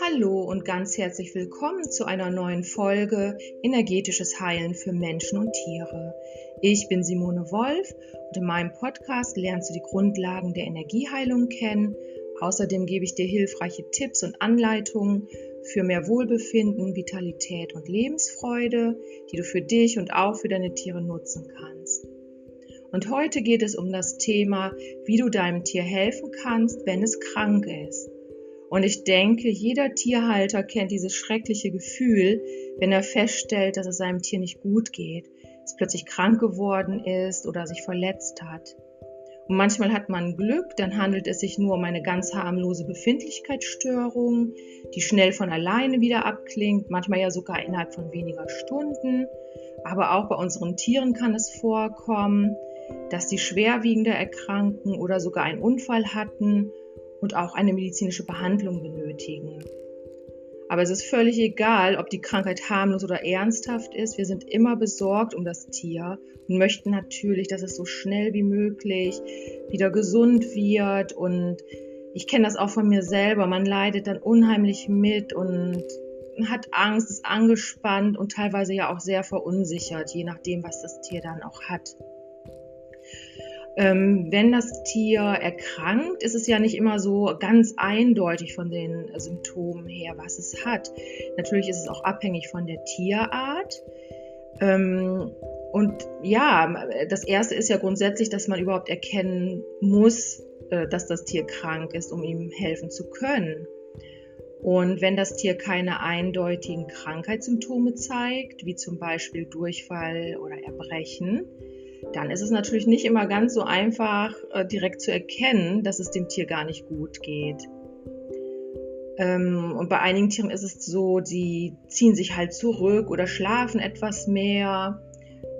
Hallo und ganz herzlich willkommen zu einer neuen Folge Energetisches Heilen für Menschen und Tiere. Ich bin Simone Wolf und in meinem Podcast lernst du die Grundlagen der Energieheilung kennen. Außerdem gebe ich dir hilfreiche Tipps und Anleitungen für mehr Wohlbefinden, Vitalität und Lebensfreude, die du für dich und auch für deine Tiere nutzen kannst. Und heute geht es um das Thema, wie du deinem Tier helfen kannst, wenn es krank ist. Und ich denke, jeder Tierhalter kennt dieses schreckliche Gefühl, wenn er feststellt, dass es seinem Tier nicht gut geht, es plötzlich krank geworden ist oder sich verletzt hat. Und manchmal hat man Glück, dann handelt es sich nur um eine ganz harmlose Befindlichkeitsstörung, die schnell von alleine wieder abklingt, manchmal ja sogar innerhalb von weniger Stunden. Aber auch bei unseren Tieren kann es vorkommen, dass sie schwerwiegender erkranken oder sogar einen Unfall hatten und auch eine medizinische Behandlung benötigen. Aber es ist völlig egal, ob die Krankheit harmlos oder ernsthaft ist. Wir sind immer besorgt um das Tier und möchten natürlich, dass es so schnell wie möglich wieder gesund wird. Und ich kenne das auch von mir selber. Man leidet dann unheimlich mit und hat Angst, ist angespannt und teilweise ja auch sehr verunsichert, je nachdem, was das Tier dann auch hat. Ähm, wenn das Tier erkrankt, ist es ja nicht immer so ganz eindeutig von den Symptomen her, was es hat. Natürlich ist es auch abhängig von der Tierart. Ähm, und ja, das Erste ist ja grundsätzlich, dass man überhaupt erkennen muss, äh, dass das Tier krank ist, um ihm helfen zu können. Und wenn das Tier keine eindeutigen Krankheitssymptome zeigt, wie zum Beispiel Durchfall oder Erbrechen, dann ist es natürlich nicht immer ganz so einfach, äh, direkt zu erkennen, dass es dem Tier gar nicht gut geht. Ähm, und bei einigen Tieren ist es so, die ziehen sich halt zurück oder schlafen etwas mehr.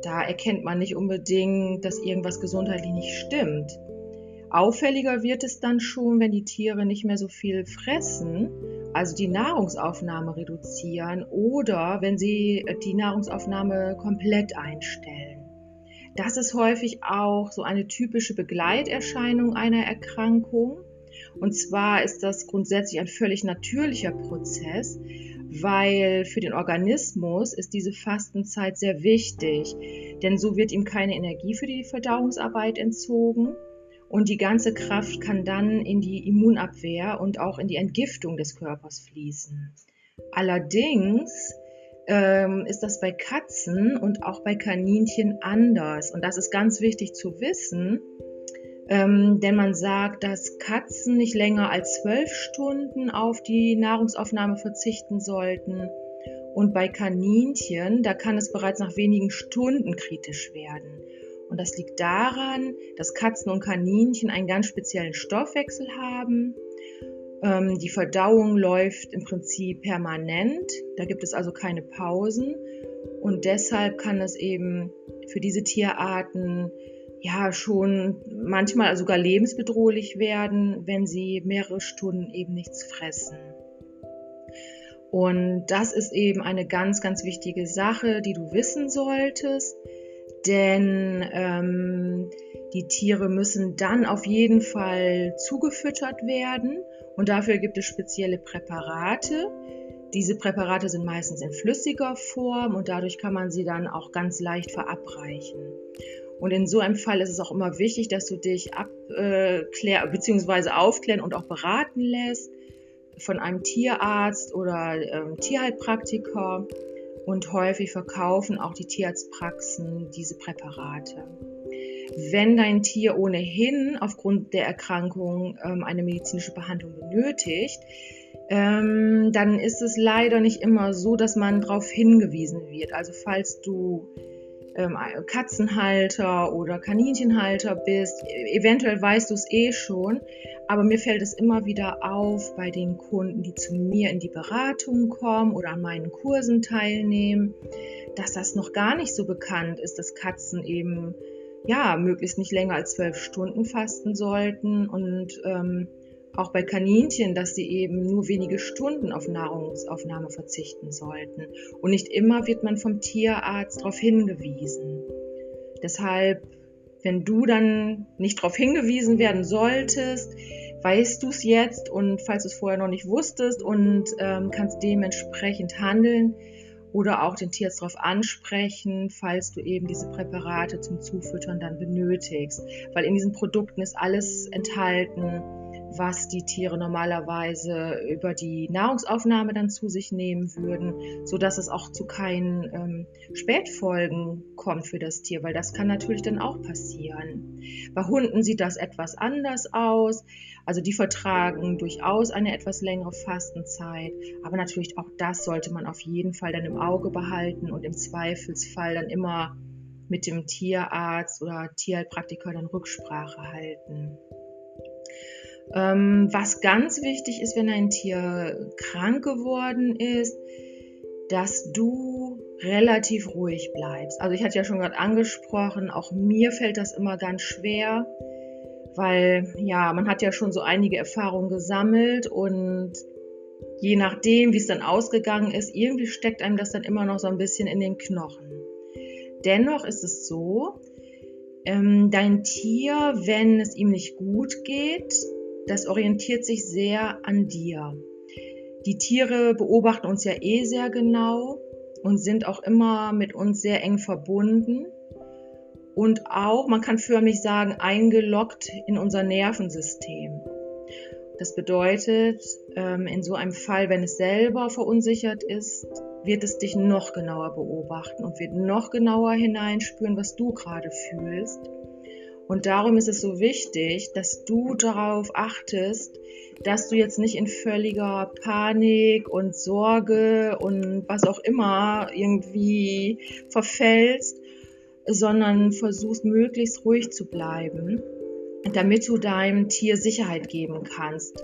Da erkennt man nicht unbedingt, dass irgendwas gesundheitlich nicht stimmt. Auffälliger wird es dann schon, wenn die Tiere nicht mehr so viel fressen, also die Nahrungsaufnahme reduzieren oder wenn sie die Nahrungsaufnahme komplett einstellen. Das ist häufig auch so eine typische Begleiterscheinung einer Erkrankung. Und zwar ist das grundsätzlich ein völlig natürlicher Prozess, weil für den Organismus ist diese Fastenzeit sehr wichtig, denn so wird ihm keine Energie für die Verdauungsarbeit entzogen und die ganze Kraft kann dann in die Immunabwehr und auch in die Entgiftung des Körpers fließen. Allerdings ähm, ist das bei Katzen und auch bei Kaninchen anders. Und das ist ganz wichtig zu wissen, ähm, denn man sagt, dass Katzen nicht länger als zwölf Stunden auf die Nahrungsaufnahme verzichten sollten. Und bei Kaninchen, da kann es bereits nach wenigen Stunden kritisch werden. Und das liegt daran, dass Katzen und Kaninchen einen ganz speziellen Stoffwechsel haben ähm, die Verdauung läuft im Prinzip permanent. Da gibt es also keine Pausen. Und deshalb kann es eben für diese Tierarten ja schon manchmal sogar lebensbedrohlich werden, wenn sie mehrere Stunden eben nichts fressen. Und das ist eben eine ganz, ganz wichtige Sache, die du wissen solltest, denn ähm, die Tiere müssen dann auf jeden Fall zugefüttert werden und dafür gibt es spezielle Präparate. Diese Präparate sind meistens in flüssiger Form und dadurch kann man sie dann auch ganz leicht verabreichen. Und in so einem Fall ist es auch immer wichtig, dass du dich abklären bzw. aufklären und auch beraten lässt von einem Tierarzt oder ähm, Tierheilpraktiker. Und häufig verkaufen auch die Tierarztpraxen diese Präparate. Wenn dein Tier ohnehin aufgrund der Erkrankung ähm, eine medizinische Behandlung benötigt, ähm, dann ist es leider nicht immer so, dass man darauf hingewiesen wird. Also falls du ähm, Katzenhalter oder Kaninchenhalter bist, eventuell weißt du es eh schon, aber mir fällt es immer wieder auf bei den Kunden, die zu mir in die Beratung kommen oder an meinen Kursen teilnehmen, dass das noch gar nicht so bekannt ist, dass Katzen eben ja, möglichst nicht länger als zwölf Stunden fasten sollten und ähm, auch bei Kaninchen, dass sie eben nur wenige Stunden auf Nahrungsaufnahme verzichten sollten. Und nicht immer wird man vom Tierarzt darauf hingewiesen. Deshalb Wenn du dann nicht darauf hingewiesen werden solltest, weißt du es jetzt und falls du es vorher noch nicht wusstest und ähm, kannst dementsprechend handeln oder auch den Tierarzt darauf ansprechen, falls du eben diese Präparate zum Zufüttern dann benötigst. Weil in diesen Produkten ist alles enthalten, was die Tiere normalerweise über die Nahrungsaufnahme dann zu sich nehmen würden, so dass es auch zu keinen ähm, Spätfolgen kommt für das Tier, weil das kann natürlich dann auch passieren. Bei Hunden sieht das etwas anders aus. Also die vertragen durchaus eine etwas längere Fastenzeit, aber natürlich auch das sollte man auf jeden Fall dann im Auge behalten und im Zweifelsfall dann immer mit dem Tierarzt oder Tierheilpraktiker dann Rücksprache halten. Ähm, was ganz wichtig ist, wenn ein Tier krank geworden ist, dass du relativ ruhig bleibst. Also ich hatte ja schon gerade angesprochen, auch mir fällt das immer ganz schwer, weil ja, man hat ja schon so einige Erfahrungen gesammelt und je nachdem, wie es dann ausgegangen ist, irgendwie steckt einem das dann immer noch so ein bisschen in den Knochen. Dennoch ist es so, ähm, dein Tier, wenn es ihm nicht gut geht, das orientiert sich sehr an dir. Die Tiere beobachten uns ja eh sehr genau und sind auch immer mit uns sehr eng verbunden und auch, man kann förmlich sagen, eingeloggt in unser Nervensystem. Das bedeutet, ähm, in so einem Fall, wenn es selber verunsichert ist, wird es dich noch genauer beobachten und wird noch genauer hineinspüren, was du gerade fühlst und darum ist es so wichtig, dass du darauf achtest, dass du jetzt nicht in völliger Panik und Sorge und was auch immer irgendwie verfällst, sondern versuchst möglichst ruhig zu bleiben, damit du deinem Tier Sicherheit geben kannst.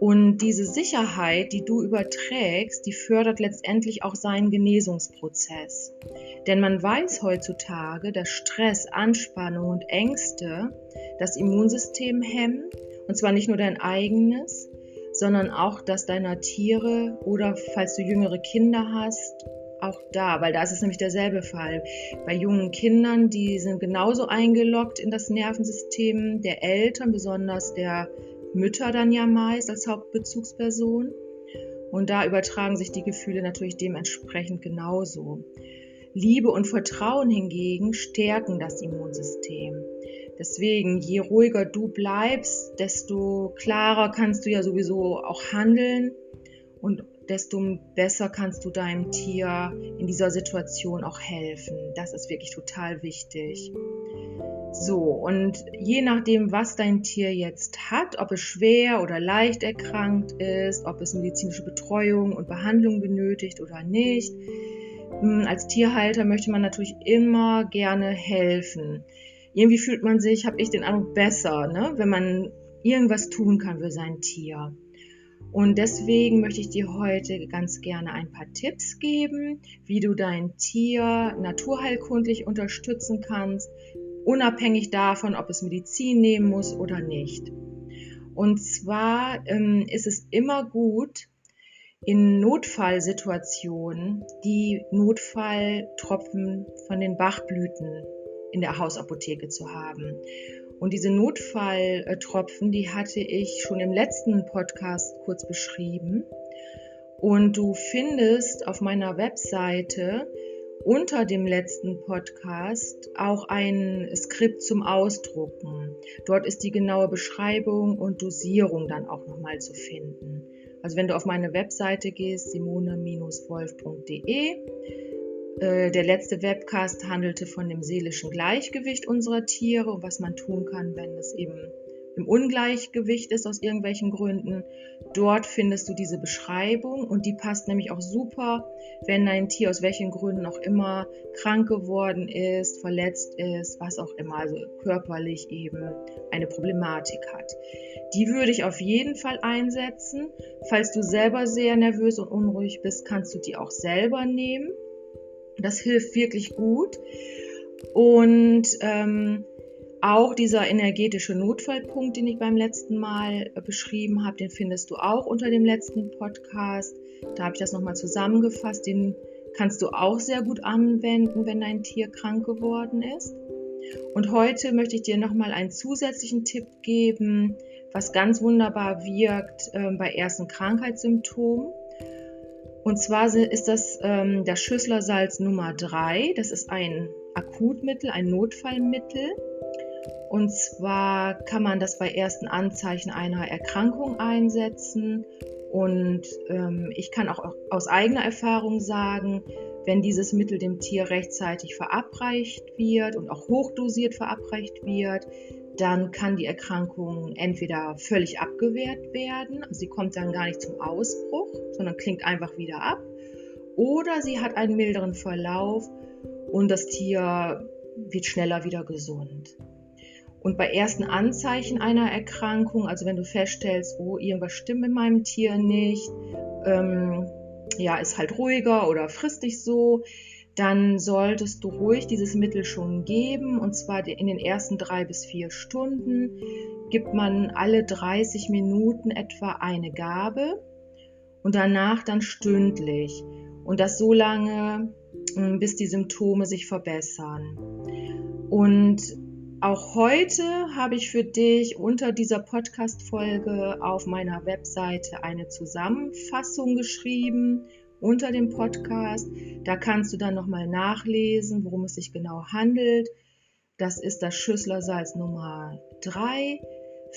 Und diese Sicherheit, die du überträgst, die fördert letztendlich auch seinen Genesungsprozess. Denn man weiß heutzutage, dass Stress, Anspannung und Ängste das Immunsystem hemmen. Und zwar nicht nur dein eigenes, sondern auch das deiner Tiere oder falls du jüngere Kinder hast, auch da, weil da ist es nämlich derselbe Fall. Bei jungen Kindern, die sind genauso eingeloggt in das Nervensystem der Eltern, besonders der Mütter dann ja meist als Hauptbezugsperson. Und da übertragen sich die Gefühle natürlich dementsprechend genauso. Liebe und Vertrauen hingegen stärken das Immunsystem. Deswegen, je ruhiger du bleibst, desto klarer kannst du ja sowieso auch handeln und desto besser kannst du deinem Tier in dieser Situation auch helfen. Das ist wirklich total wichtig. So, und je nachdem, was dein Tier jetzt hat, ob es schwer oder leicht erkrankt ist, ob es medizinische Betreuung und Behandlung benötigt oder nicht, hm, als Tierhalter möchte man natürlich immer gerne helfen. Irgendwie fühlt man sich, habe ich den Eindruck, besser, ne? wenn man irgendwas tun kann für sein Tier. Und deswegen möchte ich dir heute ganz gerne ein paar Tipps geben, wie du dein Tier naturheilkundlich unterstützen kannst, unabhängig davon, ob es Medizin nehmen muss oder nicht. Und zwar ähm, ist es immer gut, in Notfallsituationen die Notfalltropfen von den Bachblüten in der Hausapotheke zu haben. Und diese Notfalltropfen, die hatte ich schon im letzten Podcast kurz beschrieben. Und du findest auf meiner Webseite unter dem letzten Podcast auch ein Skript zum Ausdrucken. Dort ist die genaue Beschreibung und Dosierung dann auch nochmal zu finden. Also wenn du auf meine Webseite gehst, simone-wolf.de, äh, der letzte Webcast handelte von dem seelischen Gleichgewicht unserer Tiere und was man tun kann, wenn es eben im Ungleichgewicht ist aus irgendwelchen Gründen. Dort findest du diese Beschreibung und die passt nämlich auch super, wenn dein Tier aus welchen Gründen auch immer krank geworden ist, verletzt ist, was auch immer, also körperlich eben eine Problematik hat. Die würde ich auf jeden Fall einsetzen. Falls du selber sehr nervös und unruhig bist, kannst du die auch selber nehmen. Das hilft wirklich gut. Und ähm, auch dieser energetische Notfallpunkt, den ich beim letzten Mal äh, beschrieben habe, den findest du auch unter dem letzten Podcast. Da habe ich das nochmal zusammengefasst. Den kannst du auch sehr gut anwenden, wenn dein Tier krank geworden ist. Und heute möchte ich dir nochmal einen zusätzlichen Tipp geben, was ganz wunderbar wirkt äh, bei ersten Krankheitssymptomen. Und zwar ist das ähm, das Schüsslersalz Nummer 3. Das ist ein Akutmittel, ein Notfallmittel. Und zwar kann man das bei ersten Anzeichen einer Erkrankung einsetzen. Und ähm, ich kann auch aus eigener Erfahrung sagen, wenn dieses Mittel dem Tier rechtzeitig verabreicht wird und auch hochdosiert verabreicht wird, dann kann die Erkrankung entweder völlig abgewehrt werden, sie kommt dann gar nicht zum Ausbruch, sondern klingt einfach wieder ab, oder sie hat einen milderen Verlauf und das Tier wird schneller wieder gesund. Und bei ersten Anzeichen einer Erkrankung, also wenn du feststellst, oh, irgendwas stimmt mit meinem Tier nicht, ähm, ja, ist halt ruhiger oder frisst dich so, dann solltest du ruhig dieses Mittel schon geben. Und zwar in den ersten drei bis vier Stunden gibt man alle 30 Minuten etwa eine Gabe und danach dann stündlich. Und das so lange, hm, bis die Symptome sich verbessern. Und auch heute habe ich für dich unter dieser Podcast-Folge auf meiner Webseite eine Zusammenfassung geschrieben unter dem Podcast. Da kannst du dann nochmal nachlesen, worum es sich genau handelt. Das ist das Schüsslersalz Nummer 3,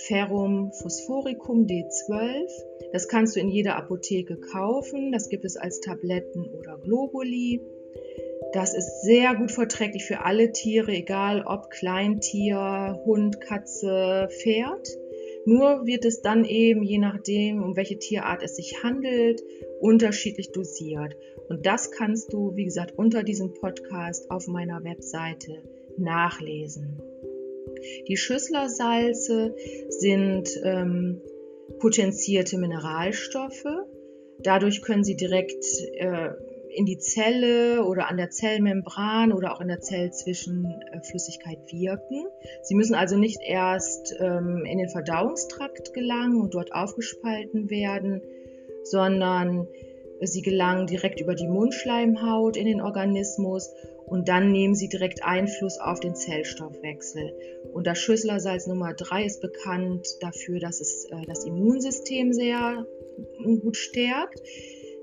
Ferrum Phosphoricum D12. Das kannst du in jeder Apotheke kaufen. Das gibt es als Tabletten oder Globuli. Das ist sehr gut verträglich für alle Tiere, egal ob Kleintier, Hund, Katze, Pferd. Nur wird es dann eben, je nachdem, um welche Tierart es sich handelt, unterschiedlich dosiert. Und das kannst du, wie gesagt, unter diesem Podcast auf meiner Webseite nachlesen. Die Schüsslersalze sind ähm, potenzierte Mineralstoffe. Dadurch können sie direkt äh, in die Zelle oder an der Zellmembran oder auch in der Zellzwischenflüssigkeit wirken. Sie müssen also nicht erst ähm, in den Verdauungstrakt gelangen und dort aufgespalten werden, sondern sie gelangen direkt über die Mundschleimhaut in den Organismus und dann nehmen sie direkt Einfluss auf den Zellstoffwechsel. Und das Schüsslersalz Nummer 3 ist bekannt dafür, dass es äh, das Immunsystem sehr gut stärkt.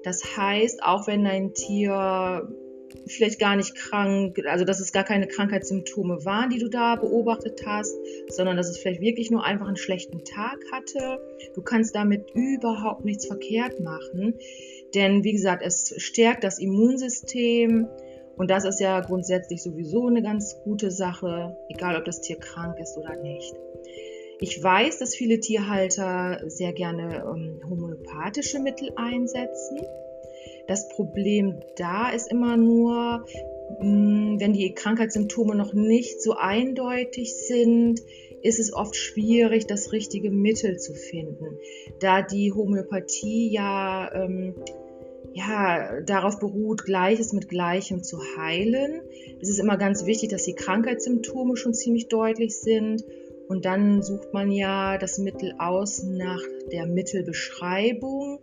Das heißt, auch wenn dein Tier vielleicht gar nicht krank, also dass es gar keine Krankheitssymptome waren, die du da beobachtet hast, sondern dass es vielleicht wirklich nur einfach einen schlechten Tag hatte. Du kannst damit überhaupt nichts verkehrt machen, denn wie gesagt, es stärkt das Immunsystem und das ist ja grundsätzlich sowieso eine ganz gute Sache, egal ob das Tier krank ist oder nicht. Ich weiß, dass viele Tierhalter sehr gerne ähm, homöopathische Mittel einsetzen. Das Problem da ist immer nur, mh, hm, wenn die Krankheitssymptome noch nicht so eindeutig sind, ist es oft schwierig, das richtige Mittel zu finden, da die Homöopathie ja, ähm, ja darauf beruht, Gleiches mit Gleichem zu heilen. Es ist immer ganz wichtig, dass die Krankheitssymptome schon ziemlich deutlich sind und dann sucht man ja das Mittel aus nach der Mittelbeschreibung.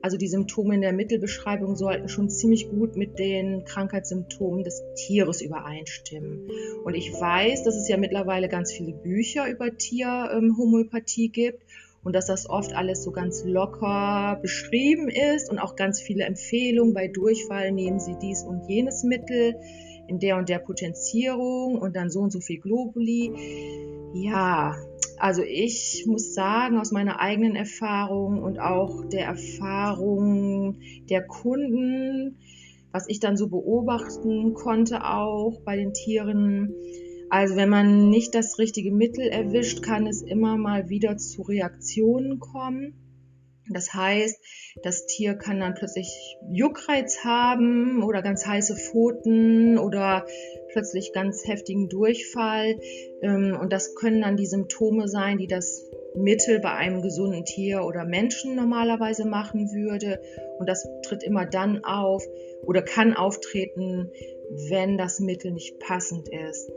Also die Symptome in der Mittelbeschreibung sollten schon ziemlich gut mit den Krankheitssymptomen des Tieres übereinstimmen. Und ich weiß, dass es ja mittlerweile ganz viele Bücher über Tierhomöopathie gibt und dass das oft alles so ganz locker beschrieben ist und auch ganz viele Empfehlungen bei Durchfall nehmen Sie dies und jenes Mittel in der und der Potenzierung und dann so und so viel Globuli. Ja, also ich muss sagen, aus meiner eigenen Erfahrung und auch der Erfahrung der Kunden, was ich dann so beobachten konnte auch bei den Tieren, also wenn man nicht das richtige Mittel erwischt, kann es immer mal wieder zu Reaktionen kommen. Das heißt, das Tier kann dann plötzlich Juckreiz haben oder ganz heiße Pfoten oder plötzlich ganz heftigen Durchfall. Ähm, und das können dann die Symptome sein, die das Mittel bei einem gesunden Tier oder Menschen normalerweise machen würde. Und das tritt immer dann auf oder kann auftreten, wenn das Mittel nicht passend ist.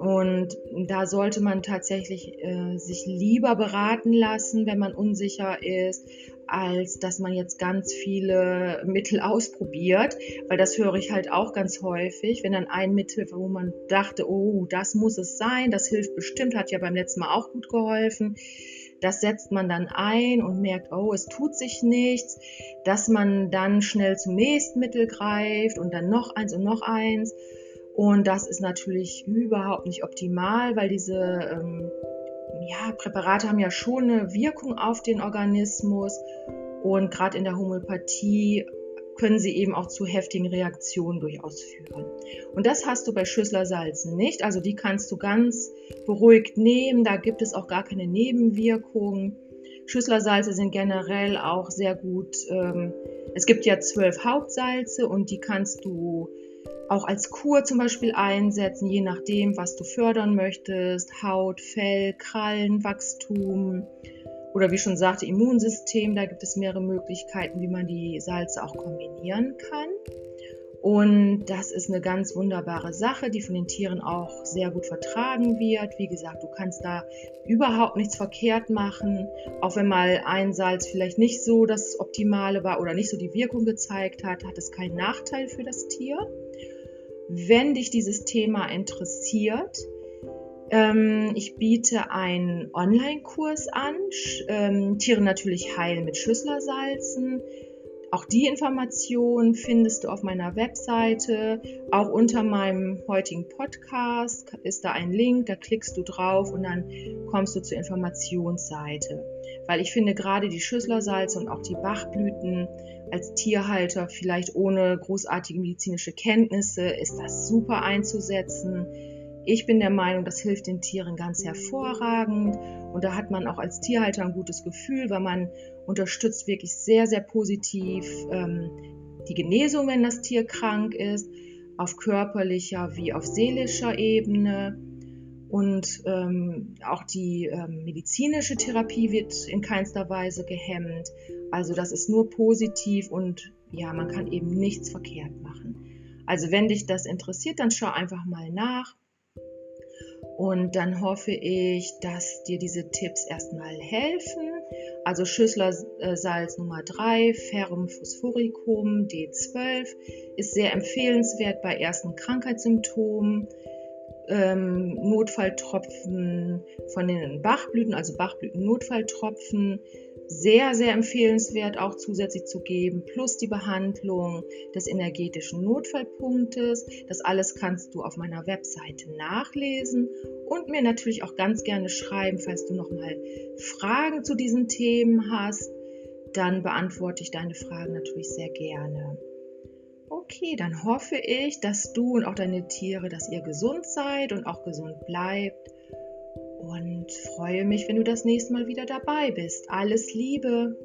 Und da sollte man tatsächlich äh, sich lieber beraten lassen, wenn man unsicher ist, als dass man jetzt ganz viele Mittel ausprobiert, weil das höre ich halt auch ganz häufig, wenn dann ein Mittel, wo man dachte, oh, das muss es sein, das hilft bestimmt, hat ja beim letzten Mal auch gut geholfen. Das setzt man dann ein und merkt, oh, es tut sich nichts, dass man dann schnell zum nächsten Mittel greift und dann noch eins und noch eins. Und das ist natürlich überhaupt nicht optimal, weil diese ähm, ja, Präparate haben ja schon eine Wirkung auf den Organismus und gerade in der Homöopathie können sie eben auch zu heftigen Reaktionen durchaus führen. Und das hast du bei Schüsslersalzen nicht. Also die kannst du ganz beruhigt nehmen. Da gibt es auch gar keine Nebenwirkungen. Schüsslersalze sind generell auch sehr gut. Ähm, es gibt ja zwölf Hauptsalze und die kannst du auch als Kur zum Beispiel einsetzen, je nachdem, was du fördern möchtest. Haut, Fell, Krallen, Wachstum oder wie schon sagte, Immunsystem. Da gibt es mehrere Möglichkeiten, wie man die Salze auch kombinieren kann. Und das ist eine ganz wunderbare Sache, die von den Tieren auch sehr gut vertragen wird. Wie gesagt, du kannst da überhaupt nichts verkehrt machen, auch wenn mal ein Salz vielleicht nicht so das Optimale war oder nicht so die Wirkung gezeigt hat, hat es keinen Nachteil für das Tier. Wenn dich dieses Thema interessiert, ähm, ich biete einen Online-Kurs an, ähm, Tiere natürlich heilen mit Schüsslersalzen. Auch die Informationen findest du auf meiner Webseite. Auch unter meinem heutigen Podcast ist da ein Link, da klickst du drauf und dann kommst du zur Informationsseite. Weil ich finde gerade die Schüsslersalze und auch die Bachblüten als Tierhalter vielleicht ohne großartige medizinische Kenntnisse ist das super einzusetzen. Ich bin der Meinung, das hilft den Tieren ganz hervorragend und da hat man auch als Tierhalter ein gutes Gefühl, weil man unterstützt wirklich sehr, sehr positiv ähm, die Genesung, wenn das Tier krank ist, auf körperlicher wie auf seelischer Ebene. Und ähm, auch die ähm, medizinische Therapie wird in keinster Weise gehemmt. Also das ist nur positiv und ja, man kann eben nichts verkehrt machen. Also wenn dich das interessiert, dann schau einfach mal nach. Und dann hoffe ich, dass dir diese Tipps erstmal helfen. Also Schüsslersalz Nummer 3, Ferrum phosphoricum D12 ist sehr empfehlenswert bei ersten Krankheitssymptomen ähm, Notfalltropfen von den Bachblüten, also Bachblüten-Notfalltropfen, sehr, sehr empfehlenswert auch zusätzlich zu geben, plus die Behandlung des energetischen Notfallpunktes. Das alles kannst du auf meiner Webseite nachlesen und mir natürlich auch ganz gerne schreiben, falls du nochmal Fragen zu diesen Themen hast. Dann beantworte ich deine Fragen natürlich sehr gerne. Okay, dann hoffe ich, dass du und auch deine Tiere, dass ihr gesund seid und auch gesund bleibt. Und freue mich, wenn du das nächste Mal wieder dabei bist. Alles Liebe!